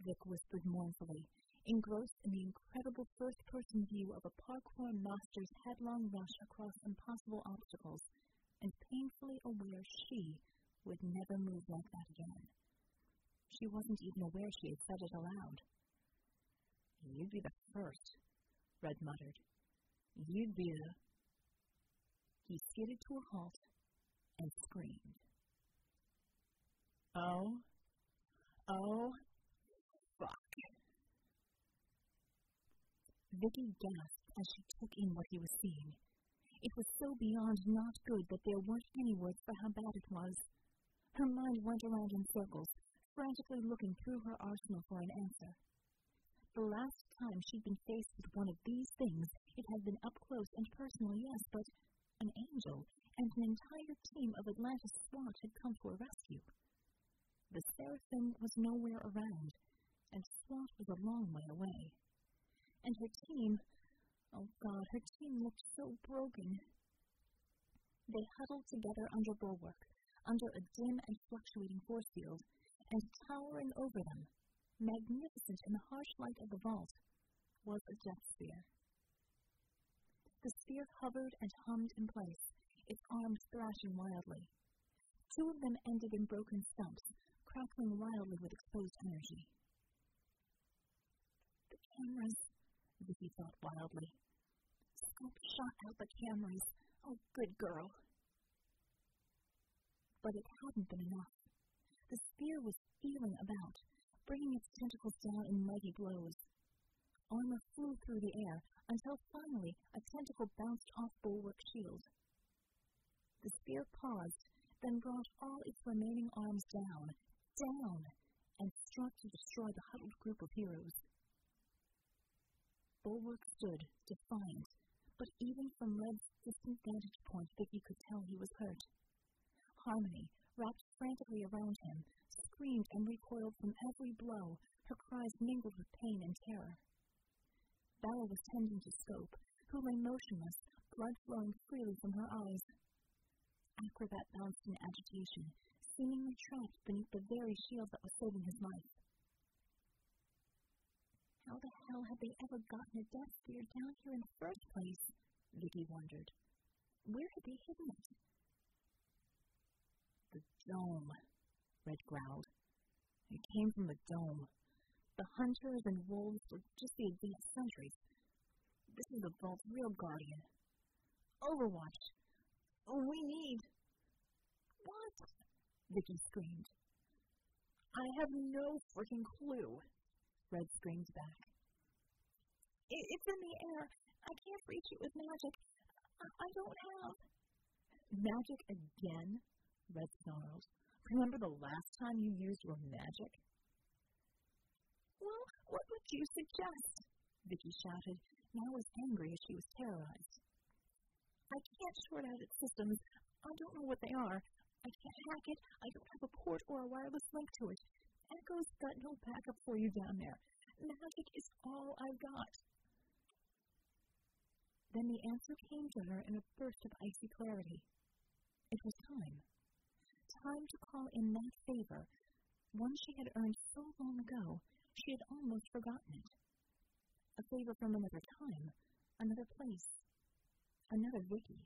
Vic whispered mournfully, engrossed in the incredible first person view of a parkour master's headlong rush across impossible obstacles, and painfully aware she would never move like that again. She wasn't even aware she had said it aloud. You'd be the first, Red muttered. You'd be the. He skidded to a halt and screamed. Oh, oh, Vicky gasped as she took in what he was seeing. It was so beyond not good that there weren't any words for how bad it was. Her mind went around in circles, frantically looking through her arsenal for an answer. The last time she'd been faced with one of these things, it had been up close and personal, yes, but an angel and an entire team of Atlantis SWAT had come to her rescue. The Seraphim was nowhere around, and SWAT was a long way away and her team. Oh God, her team looked so broken. They huddled together under bulwark, under a dim and fluctuating force field, and towering over them, magnificent in the harsh light of the vault, was a jet sphere. The sphere hovered and hummed in place, its arms thrashing wildly. Two of them ended in broken stumps, crackling wildly with exposed energy. The cameras Vicky thought wildly. Scope shot out the cameras. Oh, good girl. But it hadn't been enough. The sphere was feeling about, bringing its tentacles down in mighty blows. Armor flew through the air until finally a tentacle bounced off Bulwark shield. The sphere paused, then brought all its remaining arms down, down, and struck to destroy the huddled group of heroes bulwark stood, defiant, but even from Red's distant vantage point, Vicky could tell he was hurt. Harmony, wrapped frantically around him, screamed and recoiled from every blow, her cries mingled with pain and terror. Bella was tending to Scope, who lay motionless, blood flowing freely from her eyes. Acrobat bounced in agitation, seemingly trapped beneath the very shield that was saving his life. How the hell had they ever gotten a Death Sphere down here in the first place? Vicky wondered. Where had they hidden it? The dome, Red growled. It came from the dome. The hunters and wolves were just the advanced sentries. This is the vault's real guardian. Overwatch. Oh, we need. What? Vicky screamed. I have no freaking clue. Red screams back. It's in the air. I can't reach it with magic. I don't have. Magic again? Red snarled. Remember the last time you used your magic? Well, what would you suggest? Vicky shouted, now as angry as she was terrorized. I can't short out its systems. I don't know what they are. I can't hack it. I don't have a port or a wireless link to it. Echo's got no backup for you down there. Magic is all I've got. Then the answer came to her in a burst of icy clarity. It was time. Time to call in that favor, one she had earned so long ago she had almost forgotten it. A favor from another time, another place, another Vicky.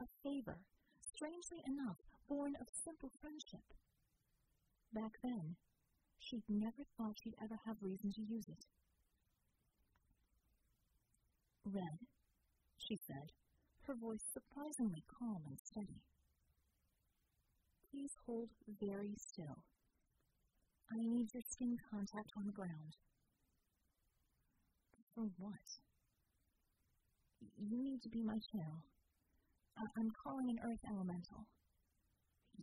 A favor, strangely enough, born of simple friendship. Back then, she'd never thought she'd ever have reason to use it. Red, she said, her voice surprisingly calm and steady. Please hold very still. I need your skin contact on the ground. For what? You need to be my channel. I- I'm calling an Earth Elemental.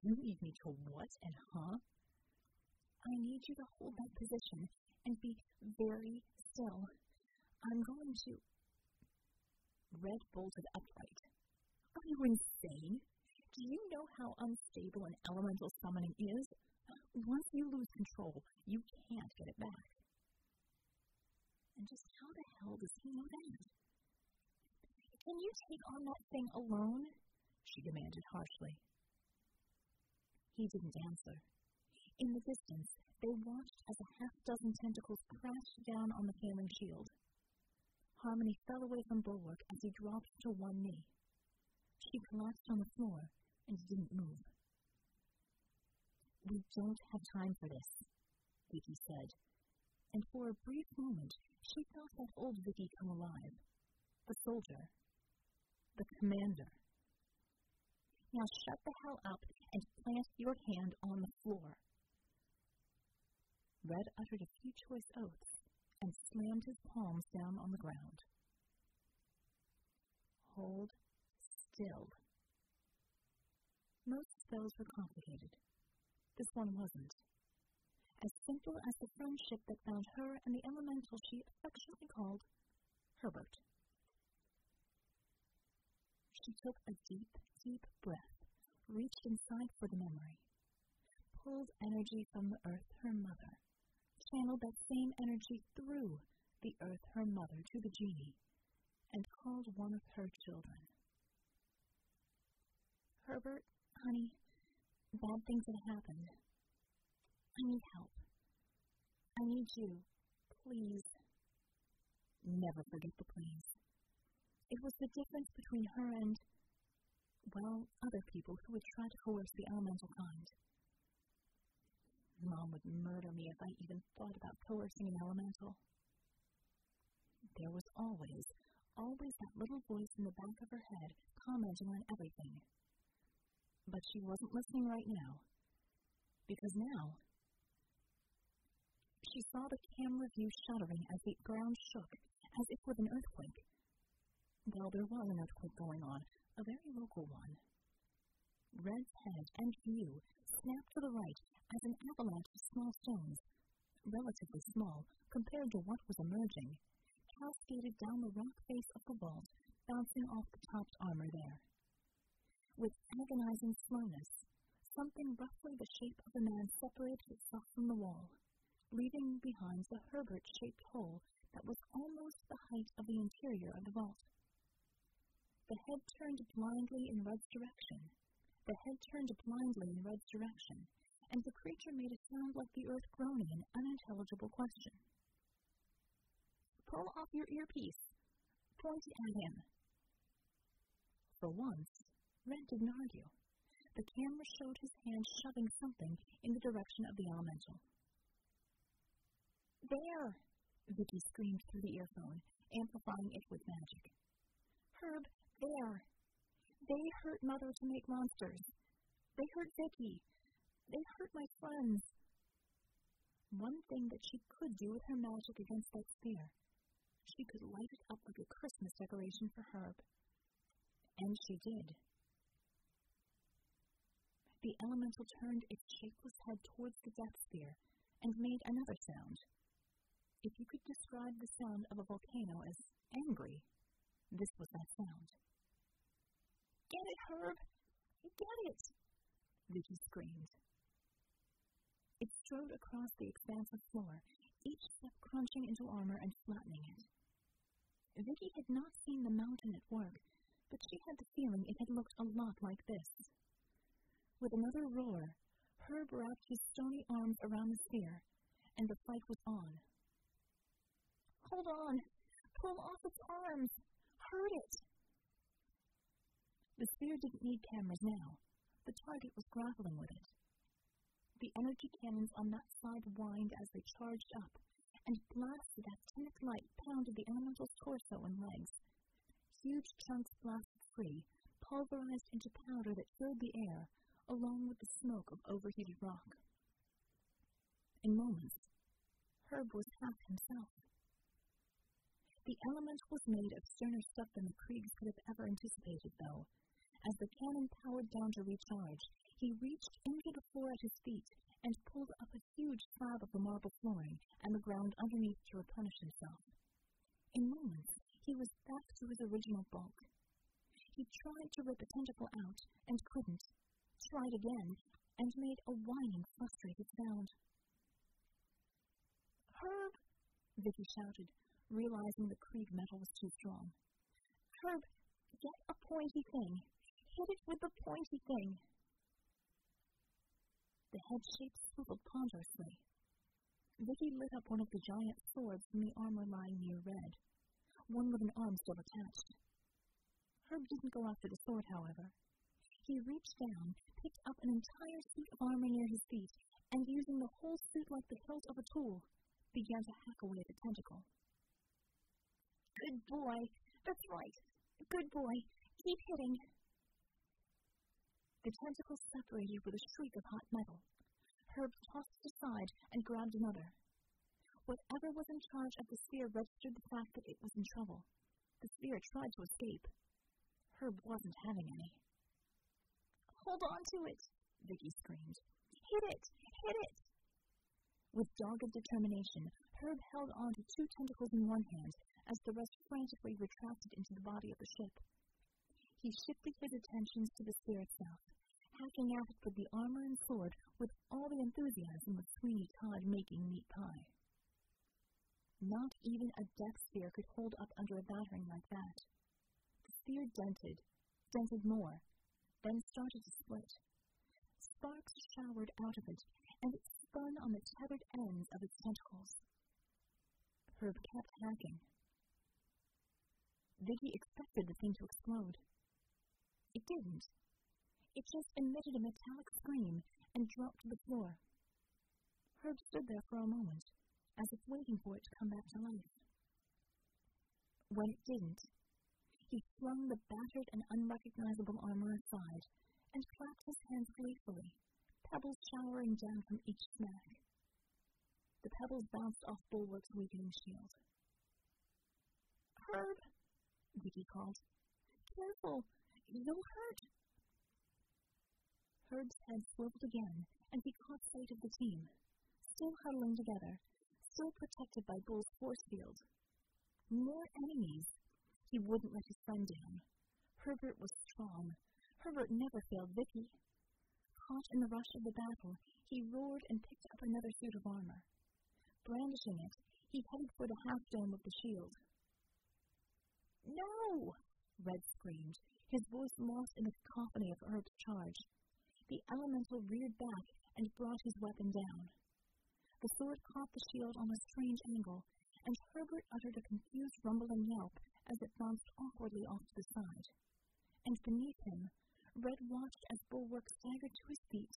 You need me to what and huh? I need you to hold that position and be very still. I'm going to. Red bolted upright. Are you insane? Do you know how unstable an elemental summoning is? Once you lose control, you can't get it back. And just how the hell does he know that? Can you take on that thing alone? She demanded harshly. He didn't answer. In the distance, they watched as a half dozen tentacles crashed down on the failing shield. Harmony fell away from Bulwark as he dropped to one knee. She collapsed on the floor and didn't move. We don't have time for this, Vicky said, and for a brief moment she felt that old Vicky come alive. The soldier. The commander. Now shut the hell up and plant your hand on the floor. Red uttered a few choice oaths and slammed his palms down on the ground. Hold still. Most spells were complicated. This one wasn't. As simple as the friendship that bound her and the elemental she affectionately called Herbert. She took a deep, deep breath, reached inside for the memory, pulled energy from the earth, her mother, channeled that same energy through the earth, her mother, to the genie, and called one of her children. Herbert, honey, bad things have happened. I need help. I need you. Please. Never forget the please. It was the difference between her and, well, other people who would try to coerce the elemental kind. Mom would murder me if I even thought about coercing an elemental. There was always, always that little voice in the back of her head commenting on everything. But she wasn't listening right now. Because now, she saw the camera view shuddering as the ground shook, as if with an earthquake. Well, there was an earthquake going on, a very local one. Red's head and view snapped to the right as an avalanche of small stones, relatively small compared to what was emerging, cascaded down the rock face of the vault, bouncing off the topped armor there. With agonizing slowness, something roughly the shape of a man separated itself from the wall, leaving behind the Herbert-shaped hole that was almost the height of the interior of the vault. The head turned blindly in Red's direction. The head turned blindly in Red's direction, and the creature made a sound like the earth groaning an unintelligible question. Pull off your earpiece. Point at him. For once, Red didn't argue. The camera showed his hand shoving something in the direction of the elemental. There! Vicky screamed through the earphone, amplifying it with magic. Herb, there! They hurt Mother to make monsters. They hurt Vicky. They hurt my friends. One thing that she could do with her magic against that sphere, she could light it up like a Christmas decoration for Herb. And she did. The elemental turned its shapeless head towards the death sphere and made another sound. If you could describe the sound of a volcano as angry, this was that sound. Get it, Herb! Get it! Vicky screamed. Strode across the expansive floor, each step crunching into armor and flattening it. Vicky had not seen the mountain at work, but she had the feeling it had looked a lot like this. With another roar, Herb wrapped his stony arms around the sphere, and the fight was on. Hold on! Pull off its arms! Hurt it! The sphere didn't need cameras now. The target was grappling with it. The energy cannons on that side whined as they charged up, and blasts of actinic light pounded the elemental's torso and legs. Huge chunks blasted free, pulverized into powder that filled the air, along with the smoke of overheated rock. In moments, Herb was half himself. The element was made of sterner stuff than the Kriegs could have ever anticipated, though. As the cannon powered down to recharge, He reached into the floor at his feet and pulled up a huge slab of the marble flooring and the ground underneath to replenish himself. In moments, he was back to his original bulk. He tried to rip a tentacle out and couldn't, tried again, and made a whining, frustrated sound. Herb! Vicky shouted, realizing the Krieg metal was too strong. Herb, get a pointy thing. Hit it with the pointy thing. The head shape swiveled ponderously. Vicky lit up one of the giant swords from the armor lying near Red, one with an arm still attached. Herb didn't go after the sword, however. He reached down, picked up an entire suit of armor near his feet, and using the whole suit like the hilt of a tool, began to hack away at the tentacle. Good boy. That's right. Good boy. Keep hitting. The tentacles separated with a shriek of hot metal. Herb tossed aside and grabbed another. Whatever was in charge of the sphere registered the fact that it was in trouble. The sphere tried to escape. Herb wasn't having any. Hold on to it, Vicky screamed. Hit it! Hit it! With dogged determination, Herb held on to two tentacles in one hand as the rest frantically retracted into the body of the ship. He shifted his attentions to the sphere itself, hacking at it with the armor and sword with all the enthusiasm of Sweeney Todd making meat pie. Not even a death sphere could hold up under a battering like that. The sphere dented, dented more, then started to split. Sparks showered out of it, and it spun on the tethered ends of its tentacles. Herb kept hacking. Vicky expected the thing to explode. It didn't. It just emitted a metallic scream and dropped to the floor. Herb stood there for a moment, as if waiting for it to come back to life. When it didn't, he flung the battered and unrecognizable armor aside and clapped his hands gleefully, pebbles showering down from each smack. The pebbles bounced off Bulwark's weakening shield. Herb! Vicky called. Careful! You'll hurt! Herb's head swiveled again, and he caught sight of the team, still huddling together, still protected by Bull's force field. More enemies. He wouldn't let his friend down. Herbert was strong. Herbert never failed Vicky. Caught in the rush of the battle, he roared and picked up another suit of armor. Brandishing it, he headed for the half dome of the shield. No! Red screamed, his voice lost in the cacophony of Herb's charge. The elemental reared back and brought his weapon down. The sword caught the shield on a strange angle, and Herbert uttered a confused rumble and yelp as it bounced awkwardly off to the side. And beneath him, Red watched as Bulwark staggered to his feet,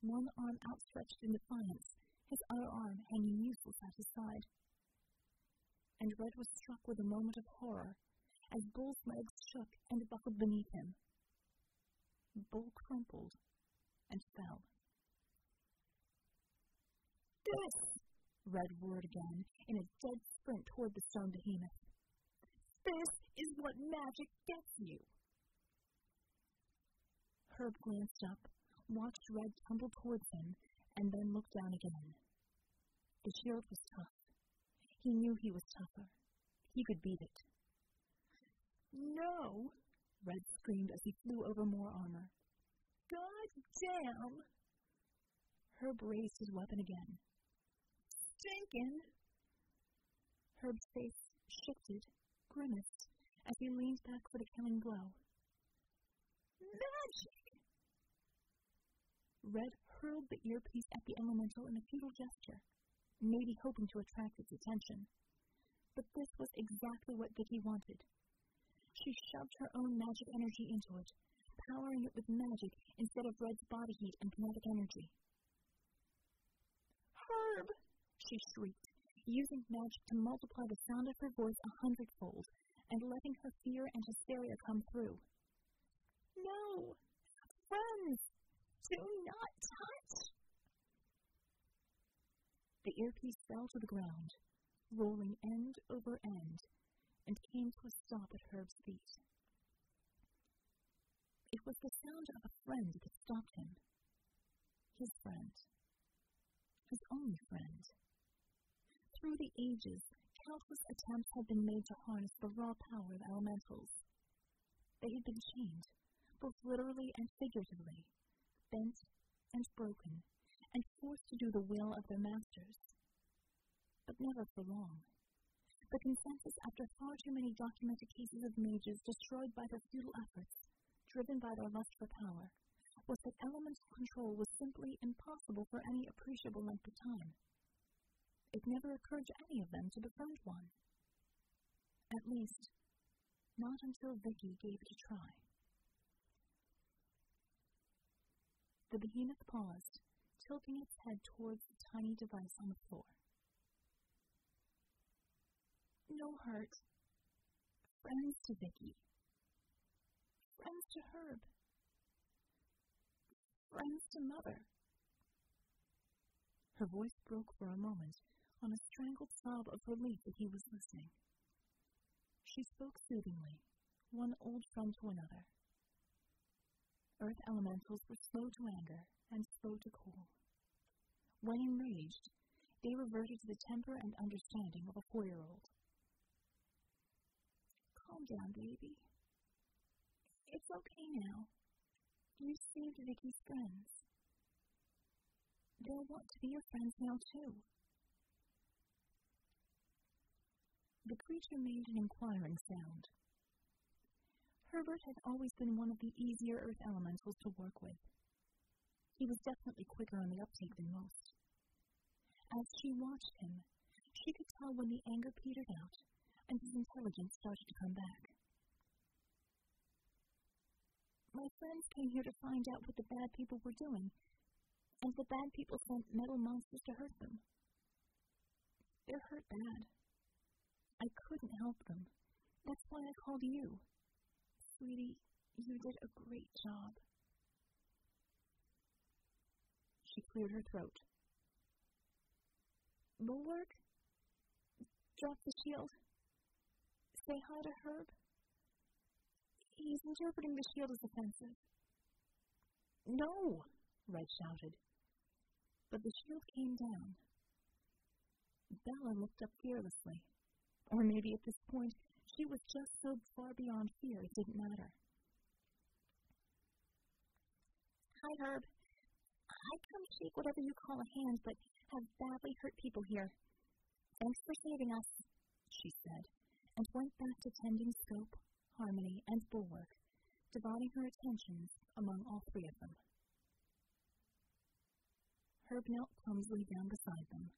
one arm outstretched in defiance, his other arm hanging useless at his side. And Red was struck with a moment of horror as Bull's legs shook and buckled beneath him. Bull crumpled and fell. This! Red roared again in a dead sprint toward the stone behemoth. This is what magic gets you! Herb glanced up, watched Red tumble towards him, and then looked down again. The shield was tough. He knew he was tougher. He could beat it. No! Red screamed as he flew over more armor. God damn! Herb raised his weapon again. Stinkin'! Herb's face shifted, grimaced, as he leaned back for the killing blow. Magic! Red hurled the earpiece at the elemental in a futile gesture, maybe hoping to attract its attention. But this was exactly what Vicky wanted. She shoved her own magic energy into it, powering it with magic instead of Red's body heat and kinetic energy. Herb! she shrieked, using magic to multiply the sound of her voice a hundredfold and letting her fear and hysteria come through. No! Friends! Do not touch! The earpiece fell to the ground, rolling end over end and came to a stop at Herb's feet. It was the sound of a friend that stopped him, his friend. His only friend. Through the ages, countless attempts had been made to harness the raw power of elementals. They had been chained, both literally and figuratively, bent and broken, and forced to do the will of their masters. But never for long. The consensus after far too many documented cases of mages destroyed by their futile efforts, driven by their lust for power, was that elemental control was simply impossible for any appreciable length of time. It never occurred to any of them to befriend one. At least, not until Vicky gave it a try. The behemoth paused, tilting its head towards the tiny device on the floor. No hurt. Friends to Vicky. Friends to Herb. Friends to Mother. Her voice broke for a moment on a strangled sob of relief that he was listening. She spoke soothingly, one old friend to another. Earth elementals were slow to anger and slow to cool. When enraged, they reverted to the temper and understanding of a four year old. Calm down, baby. It's okay now. You saved Vicky's friends. They'll want to be your friends now, too. The creature made an inquiring sound. Herbert had always been one of the easier earth elementals to work with. He was definitely quicker on the uptake than most. As she watched him, she could tell when the anger petered out and his intelligence started to come back. My friends came here to find out what the bad people were doing, and the bad people sent metal monsters to hurt them. They're hurt bad. I couldn't help them. That's why I called you. Sweetie, you did a great job. She cleared her throat. Bulwark? Drop the shield. Say hi to Herb. He's interpreting the shield as offensive. No! Red shouted. But the shield came down. Bella looked up fearlessly. Or maybe at this point she was just so far beyond fear it didn't matter. Hi, Herb. I come shake whatever you call a hand, but have badly hurt people here. Thanks for saving us, she said, and went back to tending Scope, Harmony, and Bulwark, dividing her attentions among all three of them. Herb knelt clumsily down beside them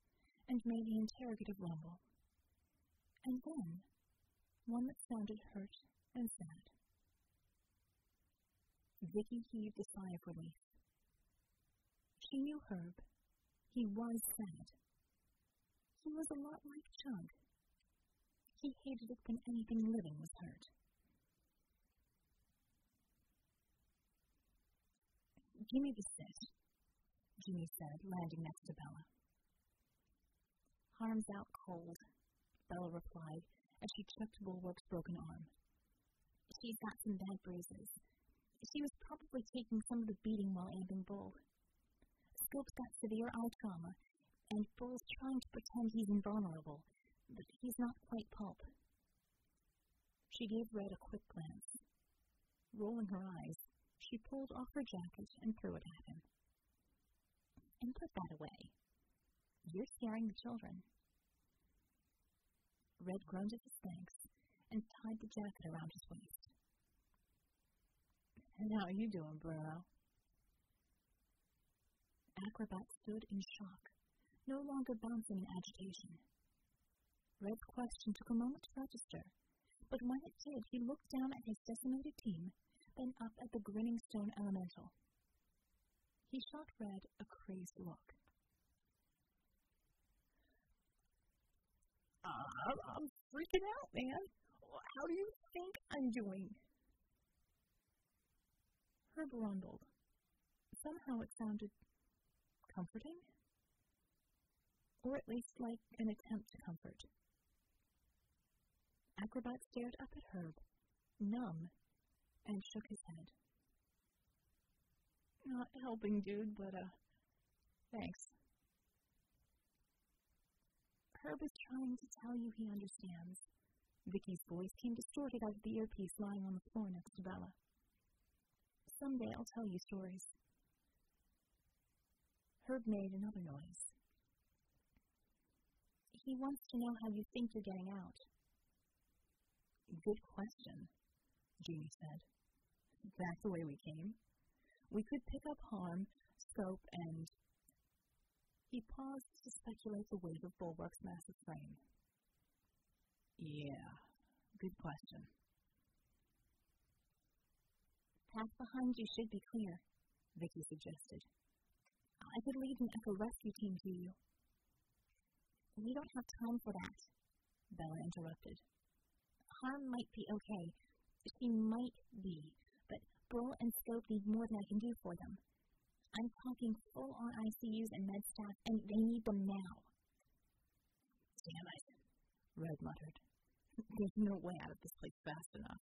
and made the interrogative rumble. And then, one that sounded hurt and sad. Vicky heaved a sigh of relief. She knew Herb. He was sad. He was a lot like Chug. He hated it when anything living was hurt. Give me the sit, Jimmy said, landing next to Bella. Harm's out cold, Bella replied, as she checked Bulwark's broken arm. She's got some bad bruises. She was probably taking some of the beating while amping Bull. Scope's got severe eye trauma, and Bull's trying to pretend he's invulnerable, but he's not quite pulp. She gave Red a quick glance. Rolling her eyes, she pulled off her jacket and threw it at him. And put that away. You're scaring the children. Red groaned at his thanks and tied the jacket around his waist. And how are you doing, Bruno? Acrobat stood in shock, no longer bouncing in agitation. Red's question took a moment to register, but when it did, he looked down at his decimated team, then up at the grinning stone elemental. He shot Red a crazed look. Uh, I'm freaking out, man. How do you think I'm doing? Herb rumbled. Somehow it sounded comforting. Or at least like an attempt to comfort. Acrobat stared up at Herb, numb, and shook his head. Not helping, dude, but, uh, Thanks. Herb is trying to tell you he understands. Vicky's voice came distorted out of the earpiece lying on the floor next to Bella. Someday I'll tell you stories. Herb made another noise. He wants to know how you think you're getting out. Good question, Jeannie said. That's the way we came. We could pick up harm, scope, and. He paused to speculate the weight of Bulwark's massive frame. Yeah, good question. Path behind you should be clear, Vicky suggested. I could lead an echo rescue team to you. We don't have time for that, Bella interrupted. Harm might be okay. She might be, but Bull and Scope need more than I can do for them. I'm talking full on ICUs and med staff, and they need them now. Damn it, Red muttered. There's no way out of this place fast enough.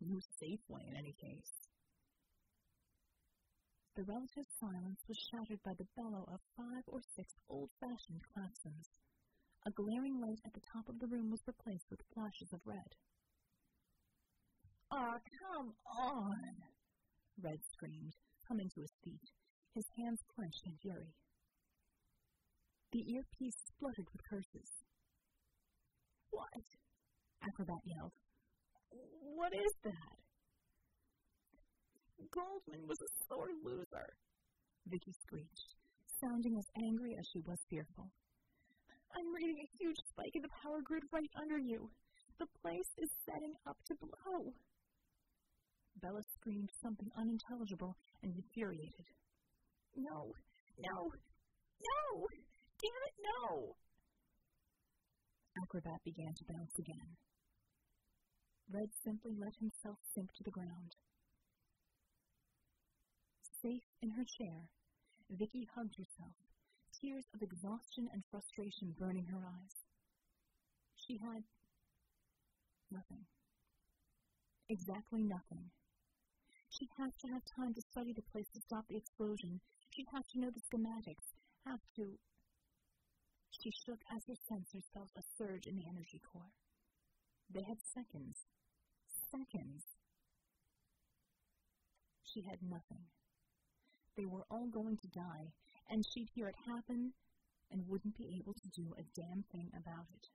No safe way in any case. The relative silence was shattered by the bellow of five or six old-fashioned klaxons. A glaring light at the top of the room was replaced with flashes of red. Aw, come on! Red screamed, coming to his feet, his hands clenched in fury. The earpiece spluttered with curses. What? Acrobat yelled. What is that? Goldman was a sore loser, Vicky screeched, sounding as angry as she was fearful. I'm reading a huge spike in the power grid right under you. The place is setting up to blow. Bella screamed something unintelligible and infuriated. No, no, no! Damn it, no! Acrobat began to bounce again. Red simply let himself sink to the ground. Safe in her chair, Vicky hugged herself, tears of exhaustion and frustration burning her eyes. She had nothing. Exactly nothing. She'd have to have time to study the place to stop the explosion. She'd have to know the schematics, have to. She shook as her sensors felt a surge in the energy core. They had seconds. Seconds. She had nothing. They were all going to die, and she'd hear it happen and wouldn't be able to do a damn thing about it.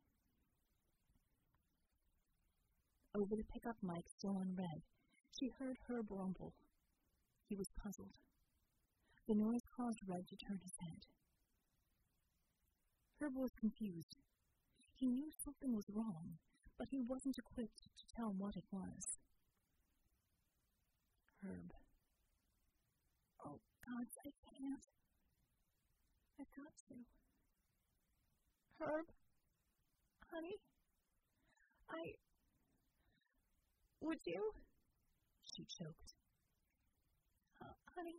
Over the pickup mic still on red, she heard Herb rumble. He was puzzled. The noise caused Red to turn his head. Herb was confused. He knew something was wrong, but he wasn't equipped to tell what it was. Herb. Oh, God, I can't. I've got to. Herb? Honey? I. Would you? She choked. Uh, honey,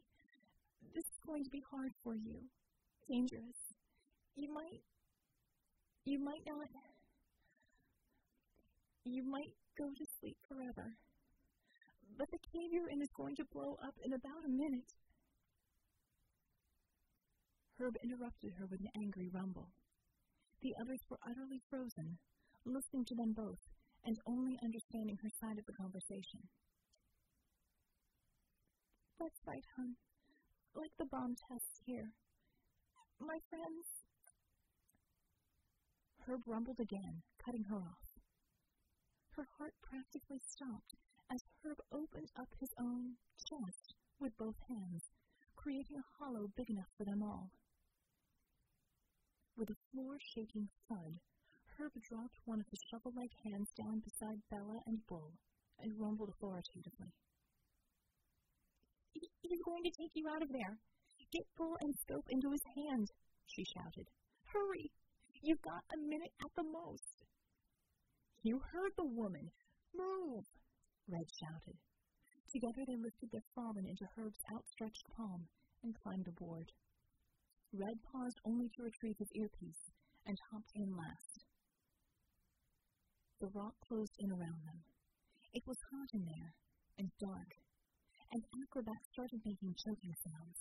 this is going to be hard for you. Dangerous. You might. You might not. You might go to sleep forever. But the cave you're in is going to blow up in about a minute. Herb interrupted her with an angry rumble. The others were utterly frozen, listening to them both, and only understanding her side of the conversation. Like the bomb tests here. My friends. Herb rumbled again, cutting her off. Her heart practically stopped as Herb opened up his own chest with both hands, creating a hollow big enough for them all. With a floor-shaking thud, Herb dropped one of his shovel-like hands down beside Bella and Bull and rumbled authoritatively. He's going to take you out of there. Get Bull and Scope into his hand, she shouted. Hurry! You've got a minute at the most. You heard the woman. Move! Red shouted. Together they lifted their fallen into Herb's outstretched palm and climbed aboard. Red paused only to retrieve his earpiece and hopped in last. The rock closed in around them. It was hot in there and dark, and Acrobat started making choking sounds.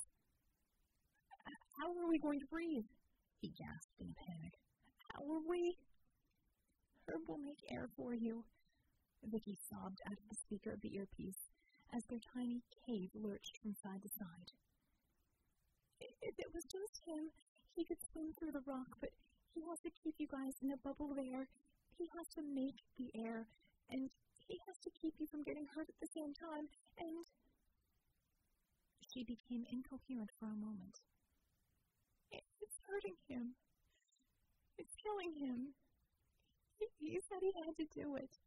How are we going to breathe? He gasped in panic. How are we? Herb will make air for you. Vicky sobbed out of the speaker of the earpiece as their tiny cave lurched from side to side. If it was just him, he could swim through the rock, but he has to keep you guys in a bubble there. He has to make the air, and he has to keep you from getting hurt at the same time, and. She became incoherent for a moment. It's hurting him. It's killing him. He, he said he had to do it.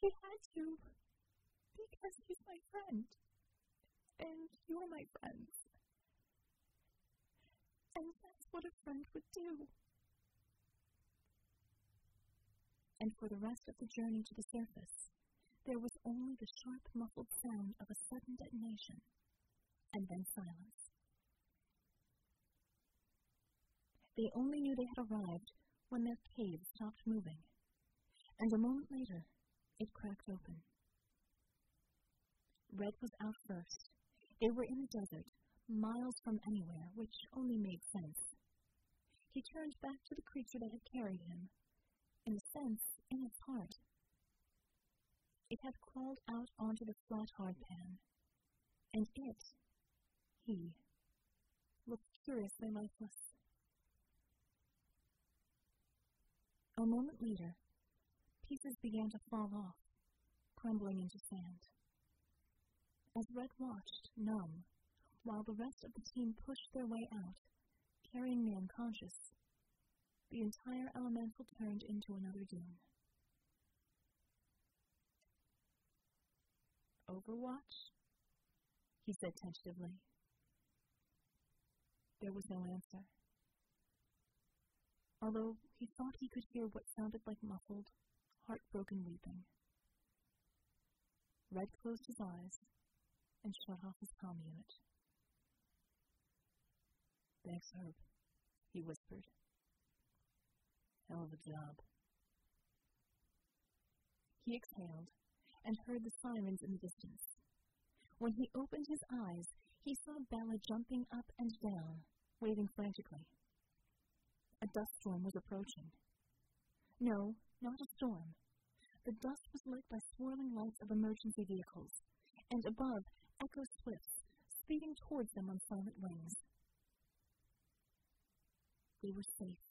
He had to. Because he's my friend. And you're my friends. And that's what a friend would do. And for the rest of the journey to the surface, there was only the sharp, muffled sound of a sudden detonation, and then silence. They only knew they had arrived when their cave stopped moving, and a moment later, it cracked open. Red was out first. They were in a desert, miles from anywhere, which only made sense. He turned back to the creature that had carried him. In a sense, in its heart. It had crawled out onto the flat hardpan, and it, he, looked curiously lifeless. A moment later, pieces began to fall off, crumbling into sand. As Red watched, numb, while the rest of the team pushed their way out, carrying the unconscious, the entire elemental turned into another dune. Overwatch? He said tentatively. There was no answer. Although he thought he could hear what sounded like muffled, heartbroken weeping. Red closed his eyes and shut off his comm unit. Thanks, Herb, he whispered. Hell of a job. He exhaled and heard the sirens in the distance. When he opened his eyes, he saw Bella jumping up and down, waving frantically. A dust storm was approaching. No, not a storm. The dust was lit by swirling lights of emergency vehicles, and above, Echo Swifts, speeding towards them on silent wings. They were safe.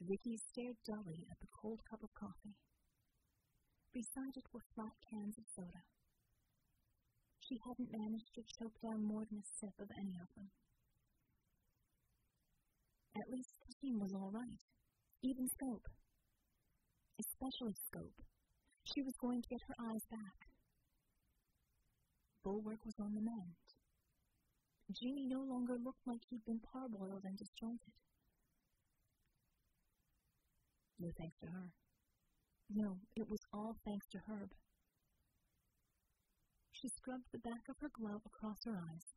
Vicky stared dully at the cold cup of coffee. Beside it were flat cans of soda. She hadn't managed to choke down more than a sip of any of them. At least team was all right. Even Scope. Especially Scope. She was going to get her eyes back. Bulwark was on the mend. Jeannie no longer looked like he'd been parboiled and disjointed. No thanks to her. No, it was all thanks to Herb. She scrubbed the back of her glove across her eyes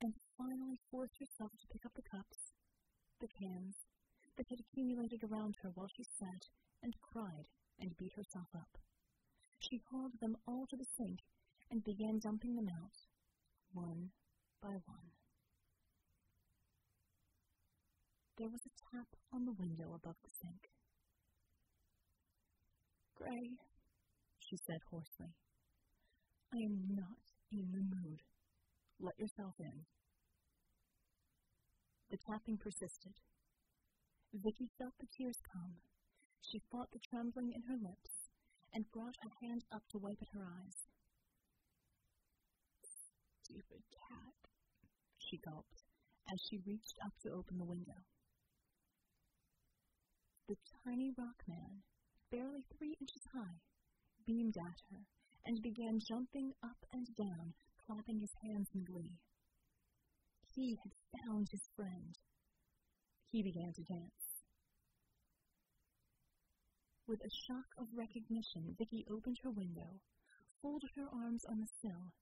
and finally forced herself to pick up the cups, the cans, that had accumulated around her while she sat and cried and beat herself up. She hauled them all to the sink and began dumping them out, one by one. There was a tap on the window above the sink. Gray, she said hoarsely, I am not in the mood. Let yourself in. The tapping persisted. Vicky felt the tears come. She fought the trembling in her lips and brought her hand up to wipe at her eyes. Stupid cat, she gulped as she reached up to open the window. The tiny rock man barely three inches high, beamed at her and began jumping up and down, clapping his hands in glee. He had found his friend. He began to dance. With a shock of recognition, Vicky opened her window, folded her arms on the sill,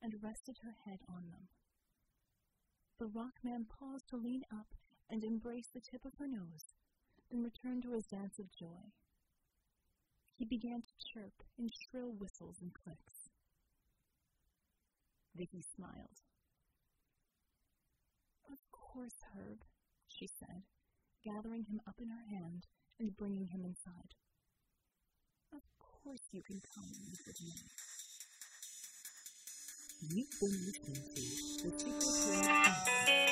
and rested her head on them. The rock man paused to lean up and embrace the tip of her nose, then returned to his dance of joy he began chirp in shrill whistles and clicks. Vickie smiled. Of course, Herb, she said, gathering him up in her hand and bringing him inside. Of course you can come with me. You've been listening to The Secret World